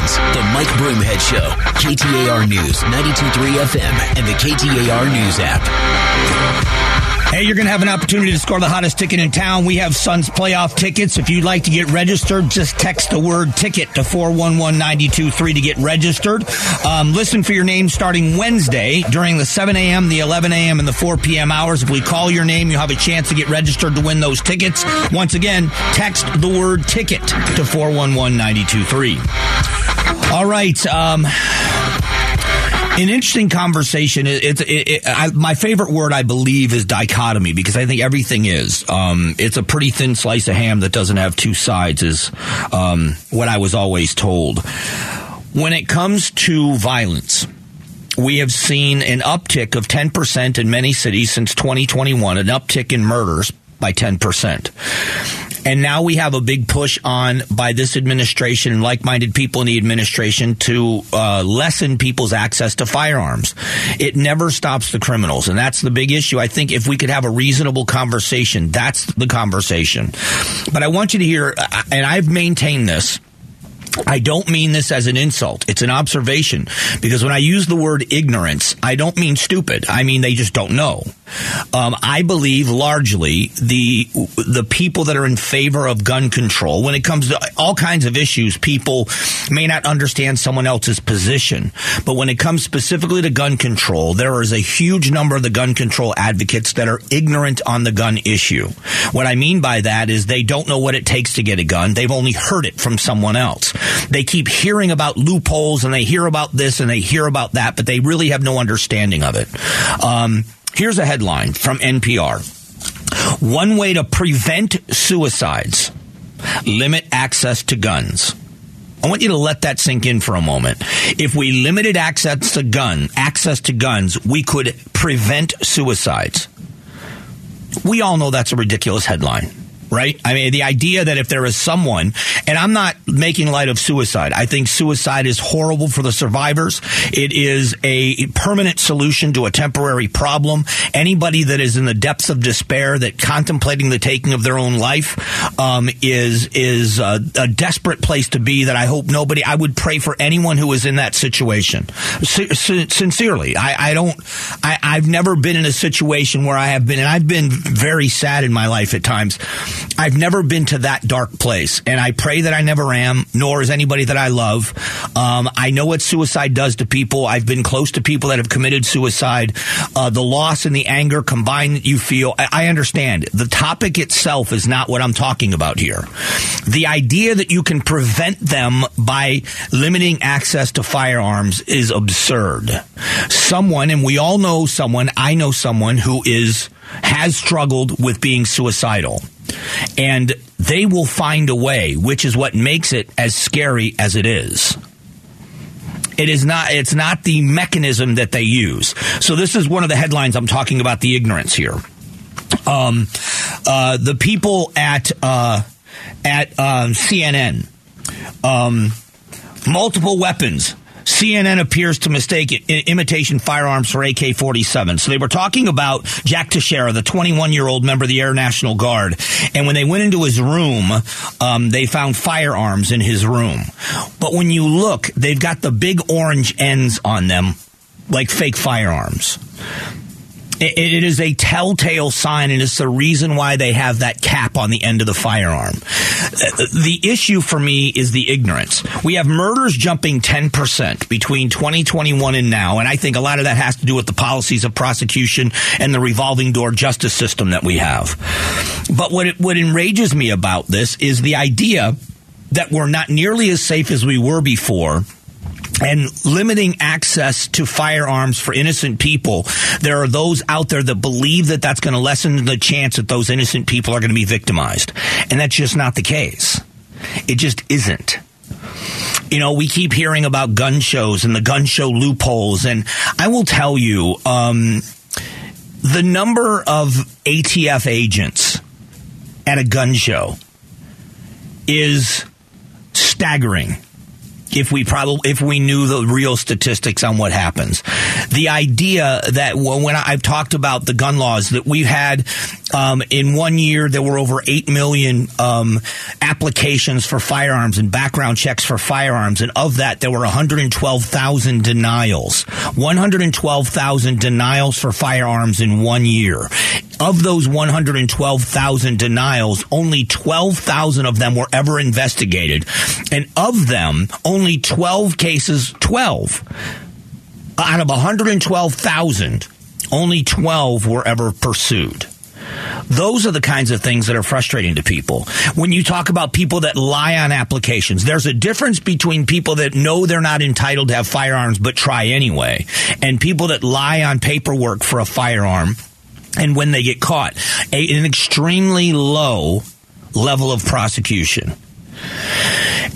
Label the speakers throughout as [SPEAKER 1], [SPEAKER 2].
[SPEAKER 1] begins. The Mike Broomhead Show, KTAR News, 92.3 FM, and the KTAR News app.
[SPEAKER 2] Hey, you're going to have an opportunity to score the hottest ticket in town. We have Suns playoff tickets. If you'd like to get registered, just text the word ticket to 411-923 to get registered. Um, listen for your name starting Wednesday during the 7 a.m., the 11 a.m., and the 4 p.m. hours. If we call your name, you'll have a chance to get registered to win those tickets. Once again, text the word ticket to 411-923. All right. Um, an interesting conversation. It's it, it, my favorite word, I believe, is dichotomy because I think everything is. Um, it's a pretty thin slice of ham that doesn't have two sides, is um, what I was always told. When it comes to violence, we have seen an uptick of 10% in many cities since 2021, an uptick in murders by 10%. And now we have a big push on by this administration and like minded people in the administration to uh, lessen people's access to firearms. It never stops the criminals. And that's the big issue. I think if we could have a reasonable conversation, that's the conversation. But I want you to hear, uh, and I've maintained this I don't mean this as an insult. It's an observation because when I use the word ignorance, I don't mean stupid. I mean they just don't know. Um, I believe largely the the people that are in favor of gun control, when it comes to all kinds of issues, people may not understand someone else's position. But when it comes specifically to gun control, there is a huge number of the gun control advocates that are ignorant on the gun issue. What I mean by that is they don't know what it takes to get a gun. They've only heard it from someone else. They keep hearing about loopholes and they hear about this and they hear about that, but they really have no understanding of it. Um, here's a headline from NPR. One way to prevent suicides limit access to guns. I want you to let that sink in for a moment. If we limited access to gun, access to guns, we could prevent suicides. We all know that's a ridiculous headline right? I mean, the idea that if there is someone, and I'm not making light of suicide, I think suicide is horrible for the survivors. It is a permanent solution to a temporary problem. Anybody that is in the depths of despair, that contemplating the taking of their own life, um, is is a, a, desperate place to be. That I hope nobody. I would pray for anyone who is in that situation. S- sincerely, I, I don't. I, I've never been in a situation where I have been, and I've been very sad in my life at times I've never been to that dark place, and I pray that I never am, nor is anybody that I love. Um, I know what suicide does to people. I've been close to people that have committed suicide. Uh, the loss and the anger combined that you feel, I, I understand. The topic itself is not what I'm talking about here. The idea that you can prevent them by limiting access to firearms is absurd. Someone, and we all know someone, I know someone who is has struggled with being suicidal. And they will find a way, which is what makes it as scary as it is. It is not, it's not the mechanism that they use. So this is one of the headlines I'm talking about the ignorance here. Um, uh, the people at, uh, at, uh, CNN, um, multiple weapons CNN appears to mistake imitation firearms for AK 47. So they were talking about Jack Teixeira, the 21 year old member of the Air National Guard. And when they went into his room, um, they found firearms in his room. But when you look, they've got the big orange ends on them, like fake firearms it is a telltale sign, and it's the reason why they have that cap on the end of the firearm. Uh, the issue for me is the ignorance. We have murders jumping 10% between 2021 and now, and I think a lot of that has to do with the policies of prosecution and the revolving door justice system that we have. But what, it, what enrages me about this is the idea that we're not nearly as safe as we were before and limiting access to firearms for innocent people, there are those out there that believe that that's going to lessen the chance that those innocent people are going to be victimized. And that's just not the case. It just isn't. You know, we keep hearing about gun shows and the gun show loopholes. And I will tell you, um, the number of ATF agents at a gun show is staggering if we probably if we knew the real statistics on what happens. The idea that when I've talked about the gun laws that we've had um, in one year, there were over 8 million um, applications for firearms and background checks for firearms. And of that, there were 112,000 denials. 112,000 denials for firearms in one year. Of those 112,000 denials, only 12,000 of them were ever investigated. And of them, only 12 cases, 12 out of 112,000, only 12 were ever pursued. Those are the kinds of things that are frustrating to people. When you talk about people that lie on applications, there's a difference between people that know they're not entitled to have firearms but try anyway, and people that lie on paperwork for a firearm and when they get caught, a, an extremely low level of prosecution.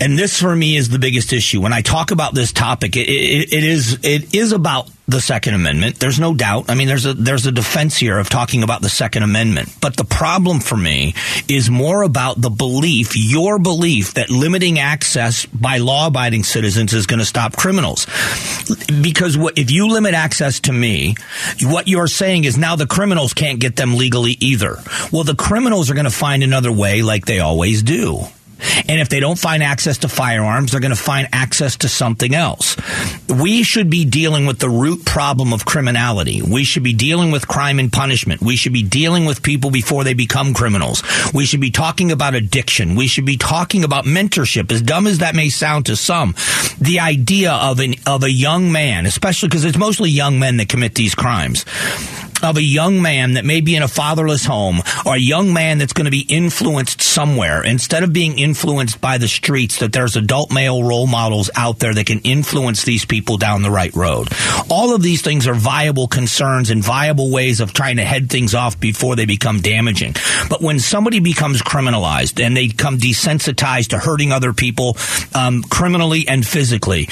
[SPEAKER 2] And this for me is the biggest issue. When I talk about this topic, it, it, it is it is about the Second Amendment. There's no doubt. I mean, there's a there's a defense here of talking about the Second Amendment. But the problem for me is more about the belief, your belief, that limiting access by law-abiding citizens is going to stop criminals. Because what, if you limit access to me, what you're saying is now the criminals can't get them legally either. Well, the criminals are going to find another way, like they always do. And if they don't find access to firearms, they're going to find access to something else. We should be dealing with the root problem of criminality. We should be dealing with crime and punishment. We should be dealing with people before they become criminals. We should be talking about addiction. We should be talking about mentorship. As dumb as that may sound to some, the idea of an of a young man, especially because it's mostly young men that commit these crimes of a young man that may be in a fatherless home or a young man that's going to be influenced somewhere. Instead of being influenced by the streets that there's adult male role models out there that can influence these people down the right road. All of these things are viable concerns and viable ways of trying to head things off before they become damaging. But when somebody becomes criminalized and they become desensitized to hurting other people um, criminally and physically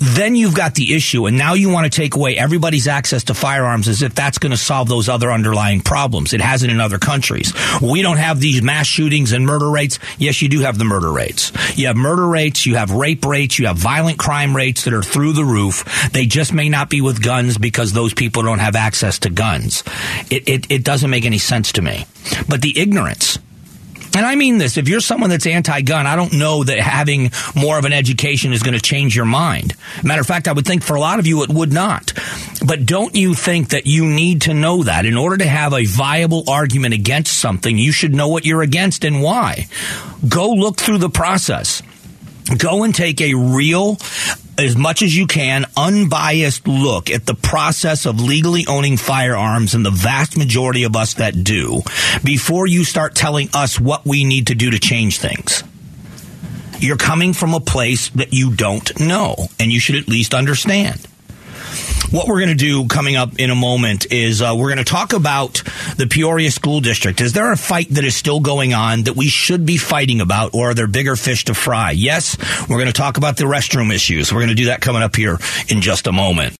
[SPEAKER 2] then you've got the issue, and now you want to take away everybody's access to firearms as if that's going to solve those other underlying problems. It hasn't in other countries. We don't have these mass shootings and murder rates. Yes, you do have the murder rates. You have murder rates, you have rape rates, you have violent crime rates that are through the roof. They just may not be with guns because those people don't have access to guns. It, it, it doesn't make any sense to me. But the ignorance, and I mean this, if you're someone that's anti gun, I don't know that having more of an education is going to change your mind. Matter of fact, I would think for a lot of you it would not. But don't you think that you need to know that in order to have a viable argument against something, you should know what you're against and why? Go look through the process. Go and take a real as much as you can, unbiased look at the process of legally owning firearms and the vast majority of us that do before you start telling us what we need to do to change things. You're coming from a place that you don't know, and you should at least understand. What we're going to do coming up in a moment is uh, we're going to talk about the Peoria School District. Is there a fight that is still going on that we should be fighting about, or are there bigger fish to fry? Yes, we're going to talk about the restroom issues. We're going to do that coming up here in just a moment.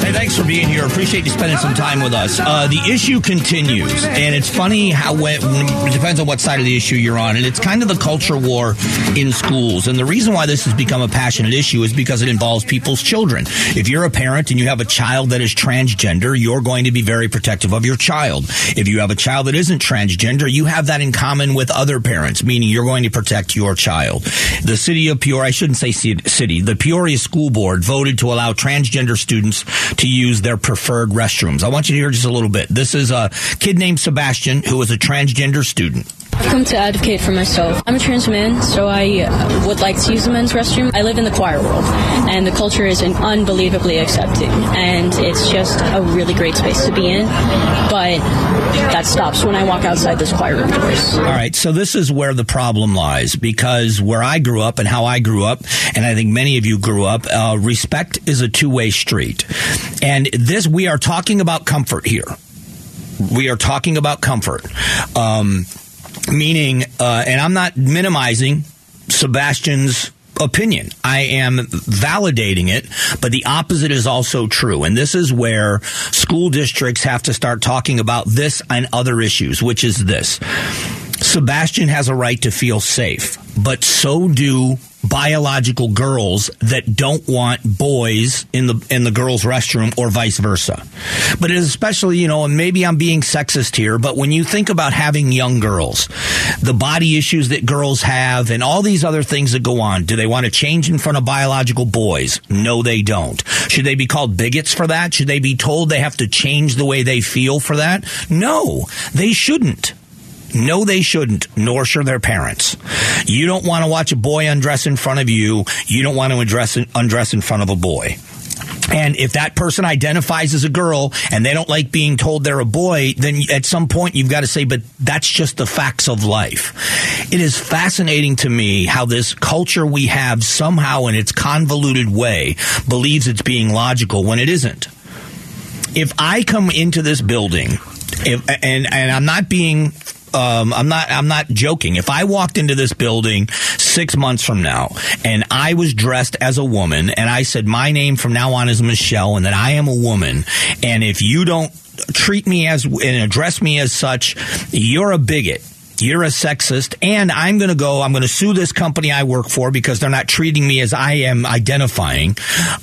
[SPEAKER 2] Hey, thanks for being here. Appreciate you spending some time with us. Uh, the issue continues, and it's funny how when, it depends on what side of the issue you're on, and it's kind of the culture war in schools. And the reason why this has become a passionate issue is because it involves people's children. If you're a parent and you have a child that is transgender, you're going to be very protective of your child. If you have a child that isn't transgender, transgender, you have that in common with other parents, meaning you're going to protect your child. The city of Peoria, I shouldn't say city, the Peoria School Board voted to allow transgender students to use their preferred restrooms. I want you to hear just a little bit. This is a kid named Sebastian who is a transgender student.
[SPEAKER 3] I've come to advocate for myself. I'm a trans man, so I uh, would like to use the men's restroom. I live in the choir world, and the culture is unbelievably accepting, and it's just a really great space to be in. But that stops when I walk outside those choir room doors.
[SPEAKER 2] All right, so this is where the problem lies, because where I grew up and how I grew up, and I think many of you grew up, uh, respect is a two-way street. And this, we are talking about comfort here. We are talking about comfort. Um, meaning, uh, and I'm not minimizing Sebastian's opinion. I am validating it, but the opposite is also true. And this is where school districts have to start talking about this and other issues, which is this. Sebastian has a right to feel safe, but so do biological girls that don't want boys in the in the girls' restroom or vice versa. But especially, you know, and maybe I'm being sexist here, but when you think about having young girls, the body issues that girls have and all these other things that go on, do they want to change in front of biological boys? No, they don't. Should they be called bigots for that? Should they be told they have to change the way they feel for that? No, they shouldn't. No, they shouldn't, nor should their parents. You don't want to watch a boy undress in front of you. You don't want to undress, undress in front of a boy. And if that person identifies as a girl and they don't like being told they're a boy, then at some point you've got to say, but that's just the facts of life. It is fascinating to me how this culture we have somehow in its convoluted way believes it's being logical when it isn't. If I come into this building, if, and, and I'm not being um, I'm not I'm not joking. If I walked into this building six months from now and I was dressed as a woman and I said my name from now on is Michelle and that I am a woman and if you don't treat me as and address me as such, you're a bigot you're a sexist, and I'm going to go, I'm going to sue this company I work for because they're not treating me as I am identifying.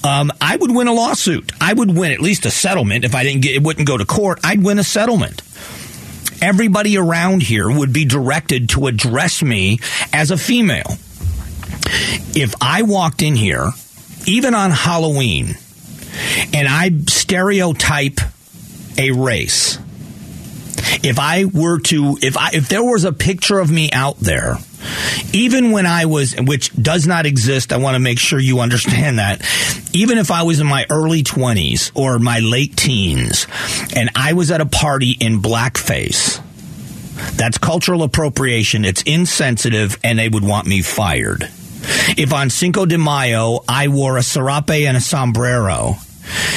[SPEAKER 2] Um, I would win a lawsuit. I would win at least a settlement. If I didn't get, it wouldn't go to court, I'd win a settlement everybody around here would be directed to address me as a female. If I walked in here, even on Halloween, and I stereotype a race, if I were to, if I, if there was a picture of me out there, even when I was, which does not exist, I want to make sure you understand that. Even if I was in my early 20s or my late teens and I was at a party in blackface, that's cultural appropriation. It's insensitive and they would want me fired. If on Cinco de Mayo I wore a serape and a sombrero,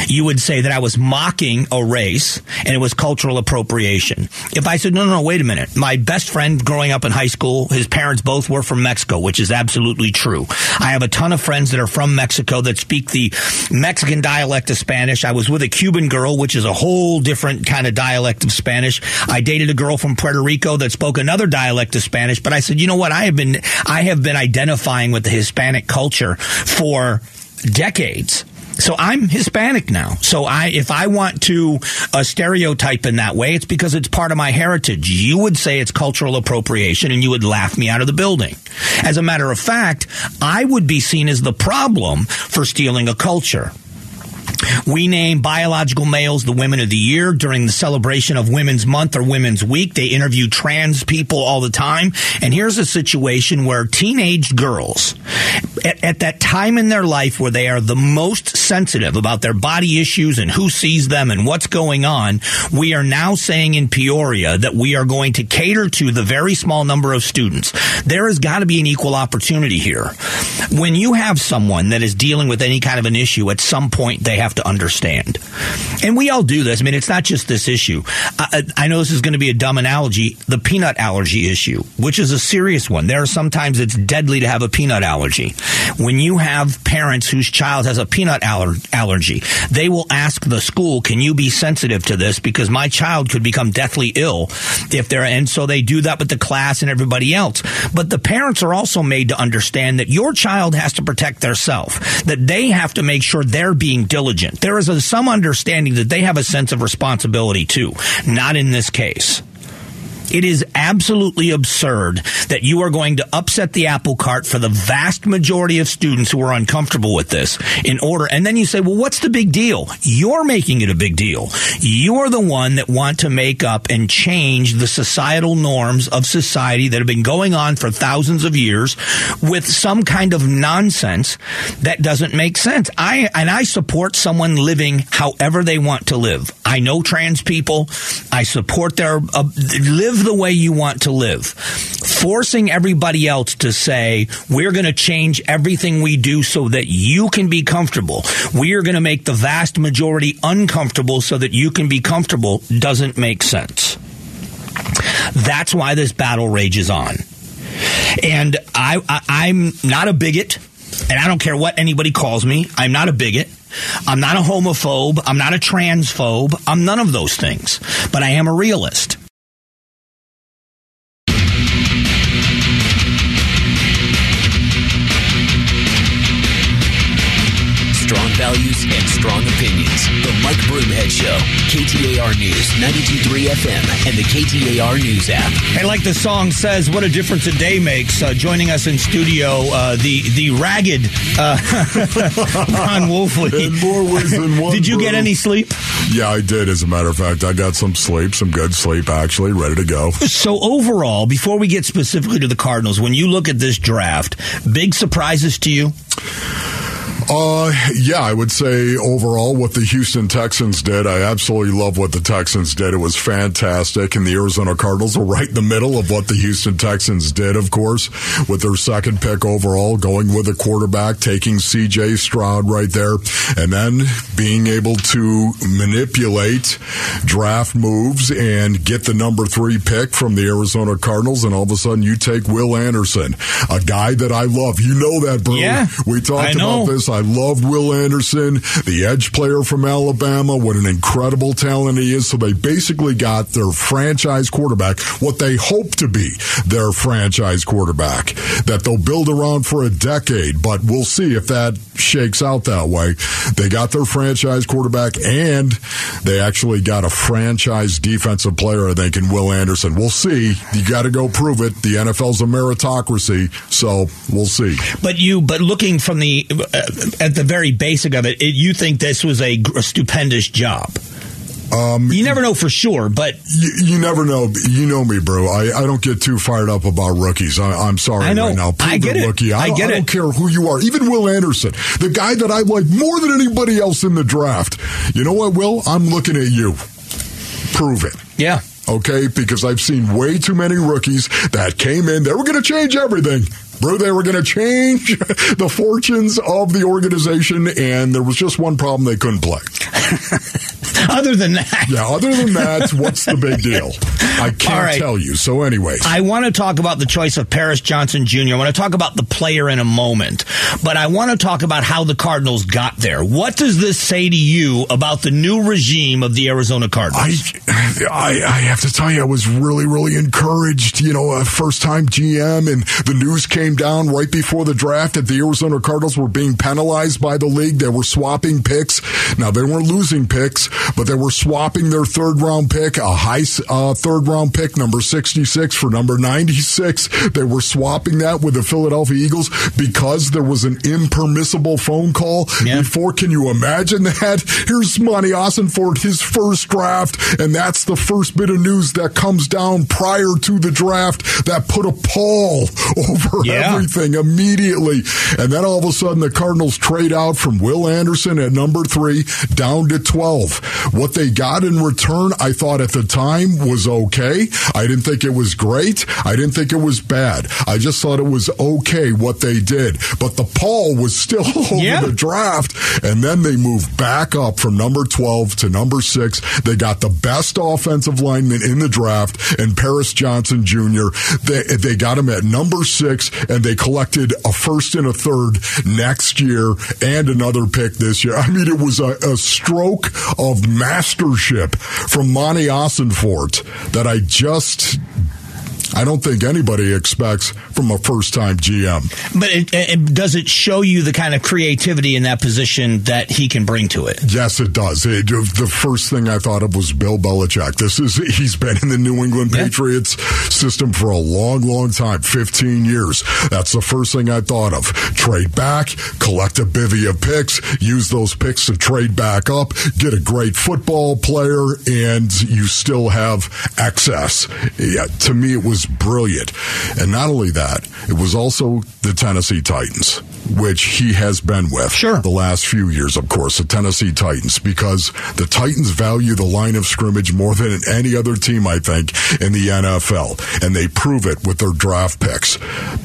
[SPEAKER 2] you would say that I was mocking a race and it was cultural appropriation. If I said, no, no, no, wait a minute. My best friend growing up in high school, his parents both were from Mexico, which is absolutely true. I have a ton of friends that are from Mexico that speak the Mexican dialect of Spanish. I was with a Cuban girl, which is a whole different kind of dialect of Spanish. I dated a girl from Puerto Rico that spoke another dialect of Spanish, but I said, you know what? I have been, I have been identifying with the Hispanic culture for decades. So I'm Hispanic now. So I, if I want to uh, stereotype in that way, it's because it's part of my heritage. You would say it's cultural appropriation and you would laugh me out of the building. As a matter of fact, I would be seen as the problem for stealing a culture. We name biological males the women of the year during the celebration of Women's Month or Women's Week. They interview trans people all the time. And here's a situation where teenage girls, at, at, that time in their life where they are the most sensitive about their body issues and who sees them and what's going on, we are now saying in Peoria that we are going to cater to the very small number of students. There has got to be an equal opportunity here. When you have someone that is dealing with any kind of an issue, at some point they have to understand. And we all do this. I mean, it's not just this issue. I, I know this is going to be a dumb analogy. The peanut allergy issue, which is a serious one. There are sometimes it's deadly to have a peanut allergy. When you have parents whose child has a peanut aller- allergy, they will ask the school, can you be sensitive to this? Because my child could become deathly ill if they're, and so they do that with the class and everybody else. But the parents are also made to understand that your child has to protect their self, that they have to make sure they're being diligent. There is a, some understanding that they have a sense of responsibility too. Not in this case. It is absolutely absurd that you are going to upset the apple cart for the vast majority of students who are uncomfortable with this in order. And then you say, well, what's the big deal? You're making it a big deal. You're the one that want to make up and change the societal norms of society that have been going on for thousands of years with some kind of nonsense that doesn't make sense. I, and I support someone living however they want to live. I know trans people. I support their, uh, live the way you want to live. Forcing everybody else to say, we're going to change everything we do so that you can be comfortable. We are going to make the vast majority uncomfortable so that you can be comfortable doesn't make sense. That's why this battle rages on. And I, I I'm not a bigot, and I don't care what anybody calls me. I'm not a bigot. I'm not a homophobe. I'm not a transphobe. I'm none of those things. But I am a realist.
[SPEAKER 1] KTAR News, 92.3 FM, and the KTAR News app.
[SPEAKER 2] And like the song says, what a difference a day makes. Uh, joining us in studio, uh, the the ragged uh, Ron Wolfley.
[SPEAKER 4] In more ways than one.
[SPEAKER 2] Did you
[SPEAKER 4] bro.
[SPEAKER 2] get any sleep?
[SPEAKER 4] Yeah, I did. As a matter of fact, I got some sleep, some good sleep, actually, ready to go.
[SPEAKER 2] So overall, before we get specifically to the Cardinals, when you look at this draft, big surprises to you?
[SPEAKER 4] Uh, yeah, I would say overall what the Houston Texans did, I absolutely love what the Texans did. It was fantastic, and the Arizona Cardinals were right in the middle of what the Houston Texans did, of course, with their second pick overall, going with a quarterback, taking C.J. Stroud right there, and then being able to manipulate draft moves and get the number three pick from the Arizona Cardinals, and all of a sudden you take Will Anderson, a guy that I love. You know that, bro.
[SPEAKER 2] Yeah,
[SPEAKER 4] we talked about this. I loved Will Anderson, the edge player from Alabama. What an incredible talent he is. So they basically got their franchise quarterback, what they hope to be their franchise quarterback, that they'll build around for a decade. But we'll see if that shakes out that way. They got their franchise quarterback and they actually got a franchise defensive player, I think, in Will Anderson. We'll see. You got to go prove it. The NFL's a meritocracy, so we'll see.
[SPEAKER 2] But you, but looking from the uh, at the very basic of it, it you think this was a, a stupendous job.
[SPEAKER 4] Um,
[SPEAKER 2] You never know for sure, but
[SPEAKER 4] You, you never know. You know me, bro. I, I don't get too fired up about rookies. I, I'm sorry
[SPEAKER 2] I know.
[SPEAKER 4] right now.
[SPEAKER 2] I
[SPEAKER 4] Prove
[SPEAKER 2] get it.
[SPEAKER 4] Rookie. I,
[SPEAKER 2] I get
[SPEAKER 4] I don't
[SPEAKER 2] it.
[SPEAKER 4] care who you are. Even Will Anderson, the guy that I like more than anybody else in the draft. You know what, Will? I'm looking at you. Prove it.
[SPEAKER 2] yeah.
[SPEAKER 4] Okay, because I've seen way too many rookies that came in. They were going to change everything. Bro, they were going to change the fortunes of the organization, and there was just one problem they couldn't play.
[SPEAKER 2] Other than that,
[SPEAKER 4] Yeah, other than that, what's the big deal? I can't
[SPEAKER 2] right.
[SPEAKER 4] tell you. So, anyways.
[SPEAKER 2] I want to talk about the choice of Paris Johnson Jr. I want to talk about the player in a moment, but I want to talk about how the Cardinals got there. What does this say to you about the new regime of the Arizona
[SPEAKER 4] I,
[SPEAKER 2] Cardinals?
[SPEAKER 4] I I have to tell you, I was really, really encouraged. You know, a first time GM, and the news came down right before the draft that the Arizona Cardinals were being penalized by the league. They were swapping picks. Now, they weren't losing picks, but they were swapping their third round pick, a high uh, third round pick, number 66 for number 96. They were swapping that with the Philadelphia Eagles because there was an impermissible phone call
[SPEAKER 2] Yeah.
[SPEAKER 4] before. Can you imagine that? Here's Monti Ossenfort, his first draft, and that's the first bit of news that comes down prior to the draft that put a pall over
[SPEAKER 2] Yeah.
[SPEAKER 4] Everything immediately. And then all of a sudden, the Cardinals trade out from Will Anderson at number three down to 12. What they got in return, I thought at the time was okay. I didn't think it was great. I didn't think it was bad. I just thought it was okay what they did. But the pall was still over
[SPEAKER 2] Yeah.
[SPEAKER 4] the draft. And then they moved back up from number 12 to number six. They got the best offensive lineman in the draft and Paris Johnson Jr. They, they got him at number six and they collected a first and a third next year and another pick this year. I mean, it was a, a stroke of mastership from Monti Ossenfort that I just. I don't think anybody expects from a first time GM.
[SPEAKER 2] but it, it, does it show you the kind of creativity in that position that he can bring to it?
[SPEAKER 4] Yes, it does. It, the first thing I thought of was Bill Belichick. This is he's been in the New England
[SPEAKER 2] Yeah.
[SPEAKER 4] Patriots system for a long, long time, fifteen years. That's the first thing I thought of. Trade back, collect a bivy of picks, use those picks to trade back up, get a great football player, and you still have excess. Yeah, to me, it was brilliant. And not only that, it was also the Tennessee Titans. which he has been with
[SPEAKER 2] Sure.
[SPEAKER 4] the last few years, of course, the Tennessee Titans, because the Titans value the line of scrimmage more than any other team, I think, in the NFL. And they prove it with their draft picks.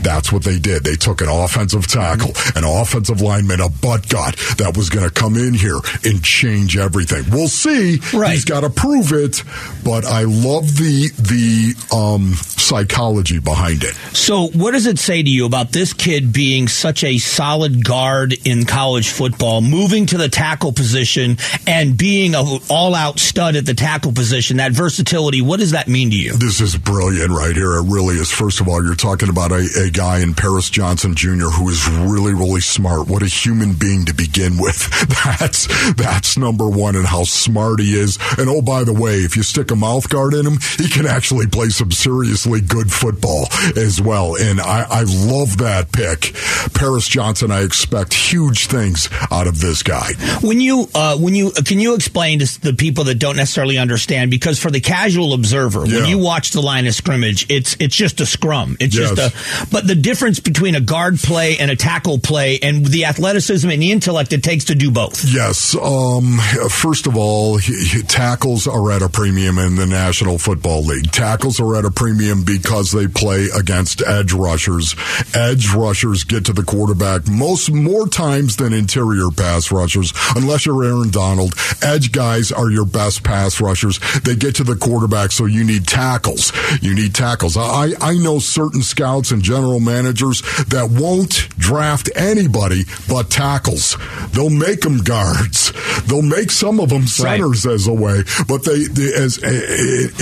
[SPEAKER 4] That's what they did. They took an offensive tackle, an offensive lineman, a butt gut that was going to come in here and change everything. We'll see.
[SPEAKER 2] Right.
[SPEAKER 4] He's got to prove it, but I love the the um, psychology behind it.
[SPEAKER 2] So, what does it say to you about this kid being such a solid guard in college football, moving to the tackle position and being an all-out stud at the tackle position? That versatility. What does that mean to you?
[SPEAKER 4] This is brilliant right here. It really is. First of all, you're talking about a, a guy in Paris Johnson Jr. who is really, really smart. What a human being to begin with. That's that's number one, and how smart he is. And oh, by the way, if you stick a mouth guard in him, he can actually play some seriously good football as well. And I, I love that pick. Paris Johnson, I expect huge things out of this guy.
[SPEAKER 2] When you, uh, when you, can you explain to the people that don't necessarily understand? Because for the casual observer, when you watch the line of scrimmage, it's it's just a scrum. It's
[SPEAKER 4] Yes.
[SPEAKER 2] just a. But the difference between a guard play and a tackle play, and the athleticism and the intellect it takes to do both.
[SPEAKER 4] Yes. Um, first of all, he, he- tackles are at a premium in the National Football League. Tackles are at a premium because they play against edge rushers. Edge rushers get to the quarterback most more times than interior pass rushers, unless you're Aaron Donald. Edge guys are your best pass rushers. They get to the quarterback, so you need tackles. You need tackles. I, I know certain scouts and general managers that won't draft anybody but tackles. They'll make them guards. They'll make some of them centers as a way, but they, they as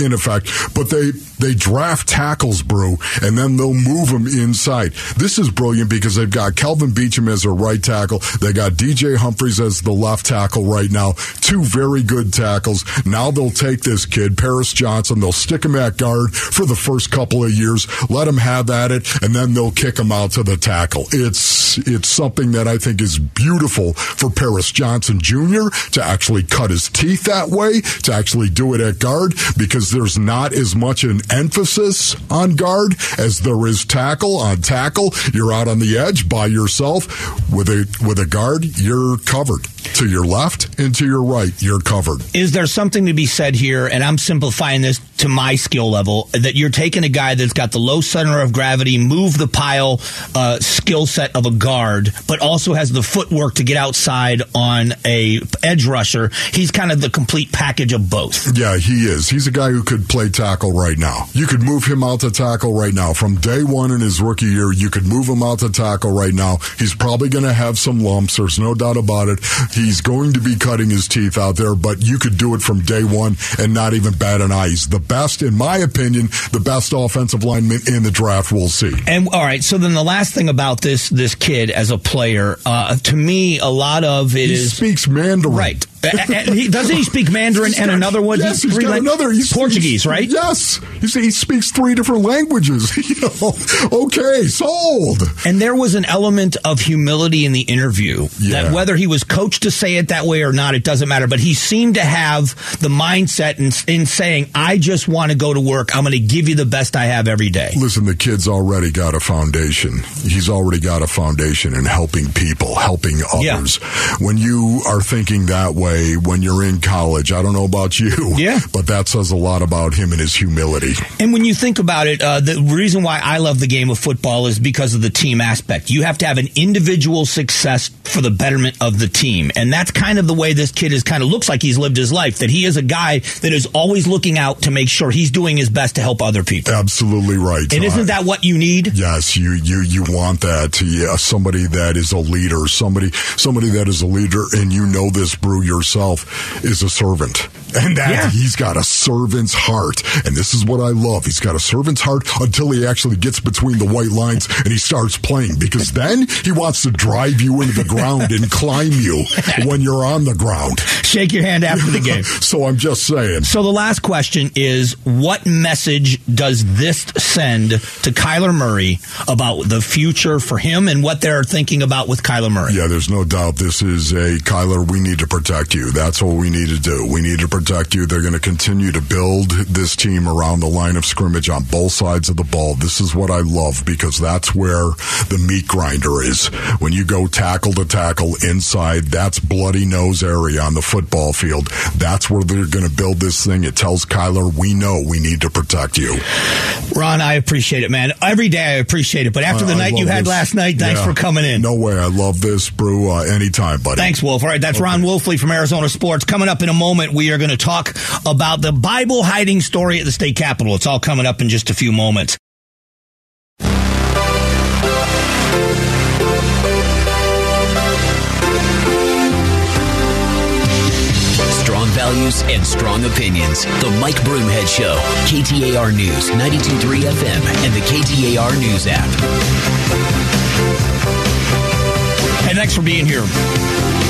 [SPEAKER 4] in effect, but they they draft tackles, brew, and then they'll move him inside. This is brilliant because they've got Kelvin Beachum as a right tackle. They got DJ Humphries as the left tackle right now. Two very good tackles. Now they'll take this kid, Paris Johnson. They'll stick him at guard for the first couple of years, let him have at it, and then they'll kick him out to the tackle. It's it's something that I think is beautiful for Paris Johnson Jr. to actually cut his teeth that way, to actually do it at guard, because there's not as much an emphasis on guard as there is tackle. On tackle, you're out on the edge by yourself. With a with a guard, you're covered. To your left and to your right, you're covered.
[SPEAKER 2] Is there something to be said here? And I'm simplifying this to my skill level that you're taking a guy that's got the low center of gravity, move the pile uh, skill set of a guard, but also has the footwork to get outside on a edge rusher. He's kind of the complete package of both.
[SPEAKER 4] Yeah, he is. He's a guy who could play tackle right now. You could move him out to tackle right now. From day one in his rookie year, you could move him out to tackle right now. He's probably going to have some lumps. There's no doubt about it. He's going to be cutting his teeth out there, but you could do it from day one and not even bat an eye. He's the best, in my opinion, the best offensive lineman in the draft we'll see.
[SPEAKER 2] And all right, so then the last thing about this this kid as a player, uh, to me, a lot of it
[SPEAKER 4] He
[SPEAKER 2] is
[SPEAKER 4] speaks Mandarin.
[SPEAKER 2] right. Uh, uh, he, doesn't he speak Mandarin and another one?
[SPEAKER 4] Yes, he's
[SPEAKER 2] three
[SPEAKER 4] got another. He's,
[SPEAKER 2] Portuguese,
[SPEAKER 4] he's-
[SPEAKER 2] right?
[SPEAKER 4] Yes. He's, he speaks three different languages. you know, okay, sold.
[SPEAKER 2] And there was an element of humility in the interview
[SPEAKER 4] Yeah.
[SPEAKER 2] that whether he was coached to say it that way or not, it doesn't matter. But he seemed to have the mindset in, in saying, I just want to go to work. I'm going to give you the best I have every day.
[SPEAKER 4] Listen, the kid's already got a foundation. He's already got a foundation in helping people, helping
[SPEAKER 2] Yeah.
[SPEAKER 4] others. When you are thinking that way, when you're in college, I don't know about you,
[SPEAKER 2] Yeah.
[SPEAKER 4] but that says a lot about him and his humility.
[SPEAKER 2] And when you think about it, uh, the reason why I love the game of football is because of the team aspect. You have to have an individual success for the betterment of the team. And that's kind of the way this kid is kind of looks like he's lived his life, that he is a guy that is always looking out to make sure he's doing his best to help other people.
[SPEAKER 4] Absolutely right.
[SPEAKER 2] And isn't that what you need?
[SPEAKER 4] Yes, you you you want that. Yeah, somebody that is a leader, somebody somebody that is a leader, and you know this brew yourself is a servant, and that
[SPEAKER 2] Yeah.
[SPEAKER 4] he's got a servant's heart, and this is what I love. He's got a servant's heart until he actually gets between the white lines and he starts playing, because then he wants to drive you into the ground and climb you when you're on the ground.
[SPEAKER 2] Shake your hand after the game.
[SPEAKER 4] So I'm just saying.
[SPEAKER 2] So the last question is what message does this send to Kyler Murray about the future for him and what they're thinking about with Kyler Murray?
[SPEAKER 4] Yeah, there's no doubt this is a Kyler. We need to protect you. That's what we need to do. We need to protect. Protect you. They're going to continue to build this team around the line of scrimmage on both sides of the ball. This is what I love because that's where the meat grinder is. When you go tackle to tackle inside, that's bloody nose area on the football field. That's where they're going to build this thing. It tells Kyler, we know we need to protect you.
[SPEAKER 2] Ron, I appreciate it, man. Every day I appreciate it. But after the
[SPEAKER 4] I
[SPEAKER 2] night you had
[SPEAKER 4] this.
[SPEAKER 2] last night, thanks
[SPEAKER 4] Yeah.
[SPEAKER 2] for coming in.
[SPEAKER 4] No way. I love this, Brew. Uh, anytime, buddy.
[SPEAKER 2] Thanks, Wolf. All right, that's Ron Wolfley from Arizona Sports. Coming up in a moment, we are going to talk about the Bible hiding story at the state capitol. It's all coming up in just a few moments.
[SPEAKER 1] Strong values and strong opinions. The Mike Broomhead Show. KTAR News, 92.3 FM, and the KTAR News app.
[SPEAKER 2] Hey, thanks for being here.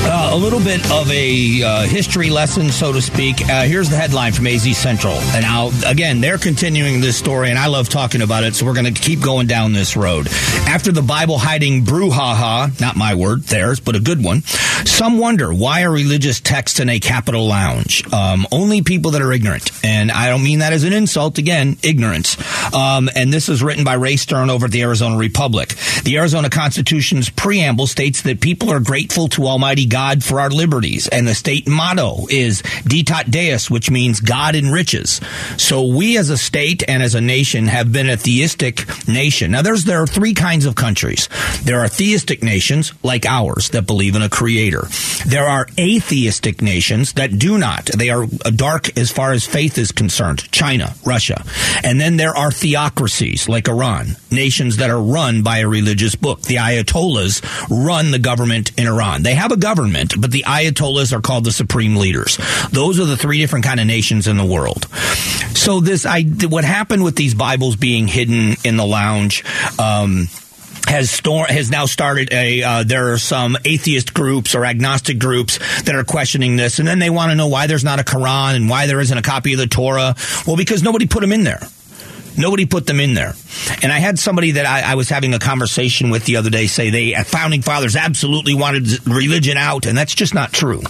[SPEAKER 2] Uh, a little bit of a uh, history lesson, so to speak. Uh, here's the headline from AZ Central. And now, again, they're continuing this story, and I love talking about it, so we're going to keep going down this road. After the Bible hiding brouhaha, not my word, theirs, but a good one, some wonder why a religious text in a Capitol lounge? Um, only people that are ignorant. And I don't mean that as an insult, again, ignorance. Um, and this is written by Ray Stern over at the Arizona Republic. The Arizona Constitution's preamble states that people are grateful to Almighty God for our liberties, and the state motto is Ditat Deus, which means God enriches. So we as a state and as a nation have been a theistic nation. Now there's there are three kinds of countries. There are theistic nations like ours that believe in a creator. There are atheistic nations that do not. They are dark as far as faith is concerned. China, Russia. And then there are theocracies like Iran, nations that are run by a religious book. The Ayatollahs run the government in Iran. They have a government, but the Ayatollahs are called the supreme leaders. Those are the three different kind of nations in the world. So this, I, what happened with these Bibles being hidden in the lounge, um, has stor- has now started a uh, there are some atheist groups or agnostic groups that are questioning this and then they want to know why there's not a Quran and why there isn't a copy of the Torah well because nobody put them in there Nobody put them in there. And I had somebody that I, I, was having a conversation with the other day say they uh, founding fathers absolutely wanted religion out, and that's just not true.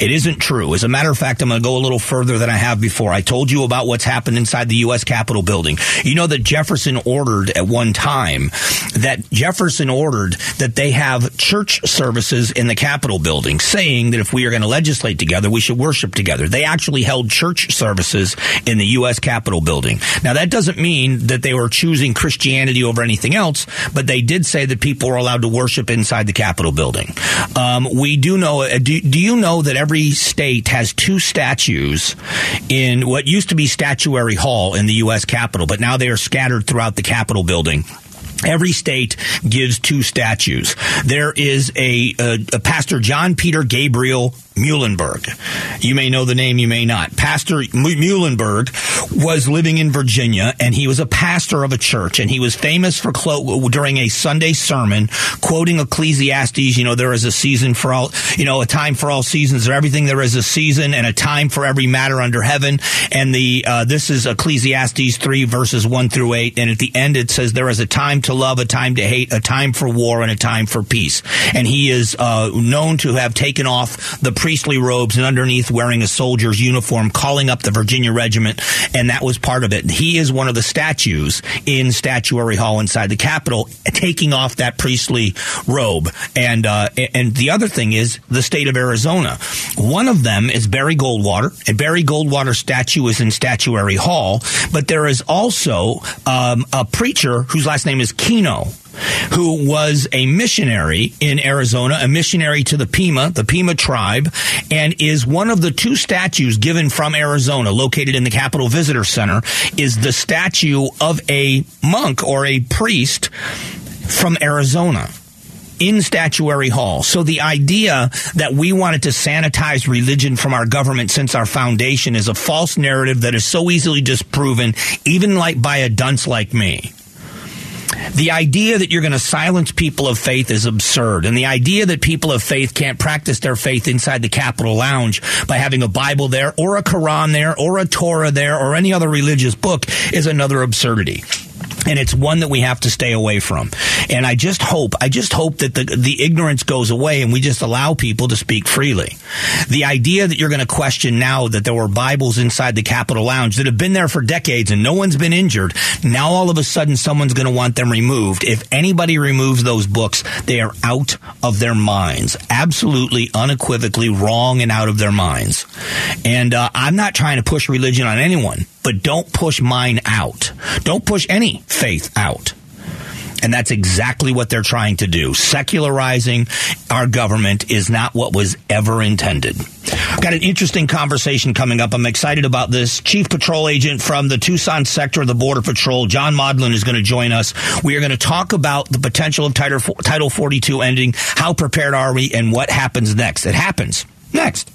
[SPEAKER 2] It isn't true. As a matter of fact, I'm going to go a little further than I have before. I told you about what's happened inside the U.S. Capitol building. You know that Jefferson ordered at one time that Jefferson ordered that they have church services in the Capitol building, saying that if we are going to legislate together, we should worship together. They actually held church services in the U.S. Capitol building. Now that doesn't mean that they were choosing Christianity over anything else, but they did say that people were allowed to worship inside the Capitol building. Um, we do know. Uh, do, do you know that every state has two statues in what used to be Statuary Hall in the U.S. Capitol, but now they are scattered throughout the Capitol building? Every state gives two statues. There is a, a, a, Pastor John Peter Gabriel Muhlenberg. You may know the name, you may not. Pastor Muhlenberg was living in Virginia, and he was a pastor of a church, and he was famous for clo- during a Sunday sermon quoting Ecclesiastes. You know, there is a season for all, you know, a time for all seasons. There everything there is a season and a time for every matter under heaven. And the uh, this is Ecclesiastes three verses one through eight, and at the end it says there is a time to love, a time to hate, a time for war, and a time for peace. And he is uh, known to have taken off the priestly robes and underneath wearing a soldier's uniform, calling up the Virginia Regiment, and that was part of it. He is one of the statues in Statuary Hall inside the Capitol, taking off that priestly robe. And uh, and the other thing is the state of Arizona. One of them is Barry Goldwater, and Barry Goldwater statue is in Statuary Hall, but there is also um, a preacher whose last name is Kino who was a missionary in Arizona, a missionary to the Pima, the Pima tribe, and is one of the two statues given from Arizona, located in the Capitol Visitor Center, is the statue of a monk or a priest from Arizona in Statuary Hall. So the idea that we wanted to sanitize religion from our government since our foundation is a false narrative that is so easily disproven, even like by a dunce like me. The idea that you're going to silence people of faith is absurd. And the idea that people of faith can't practice their faith inside the Capitol Lounge by having a Bible there or a Quran there or a Torah there or any other religious book is another absurdity. And it's one that we have to stay away from. And I just hope, I just hope that the the ignorance goes away and we just allow people to speak freely. The idea that you're going to question now that there were Bibles inside the Capitol Lounge that have been there for decades and no one's been injured, now all of a sudden someone's going to want them removed. If anybody removes those books, they are out of their minds, absolutely unequivocally wrong and out of their minds. And uh, I'm not trying to push religion on anyone, but don't push mine out. Don't push any faith out. And that's exactly what they're trying to do. Secularizing our government is not what was ever intended. Got an interesting conversation coming up. I'm excited about this. Chief Patrol Agent from the Tucson sector of the Border Patrol, John Modlin, is going to join us. We are going to talk about the potential of Title 42 ending, how prepared are we, and what happens next. It happens next.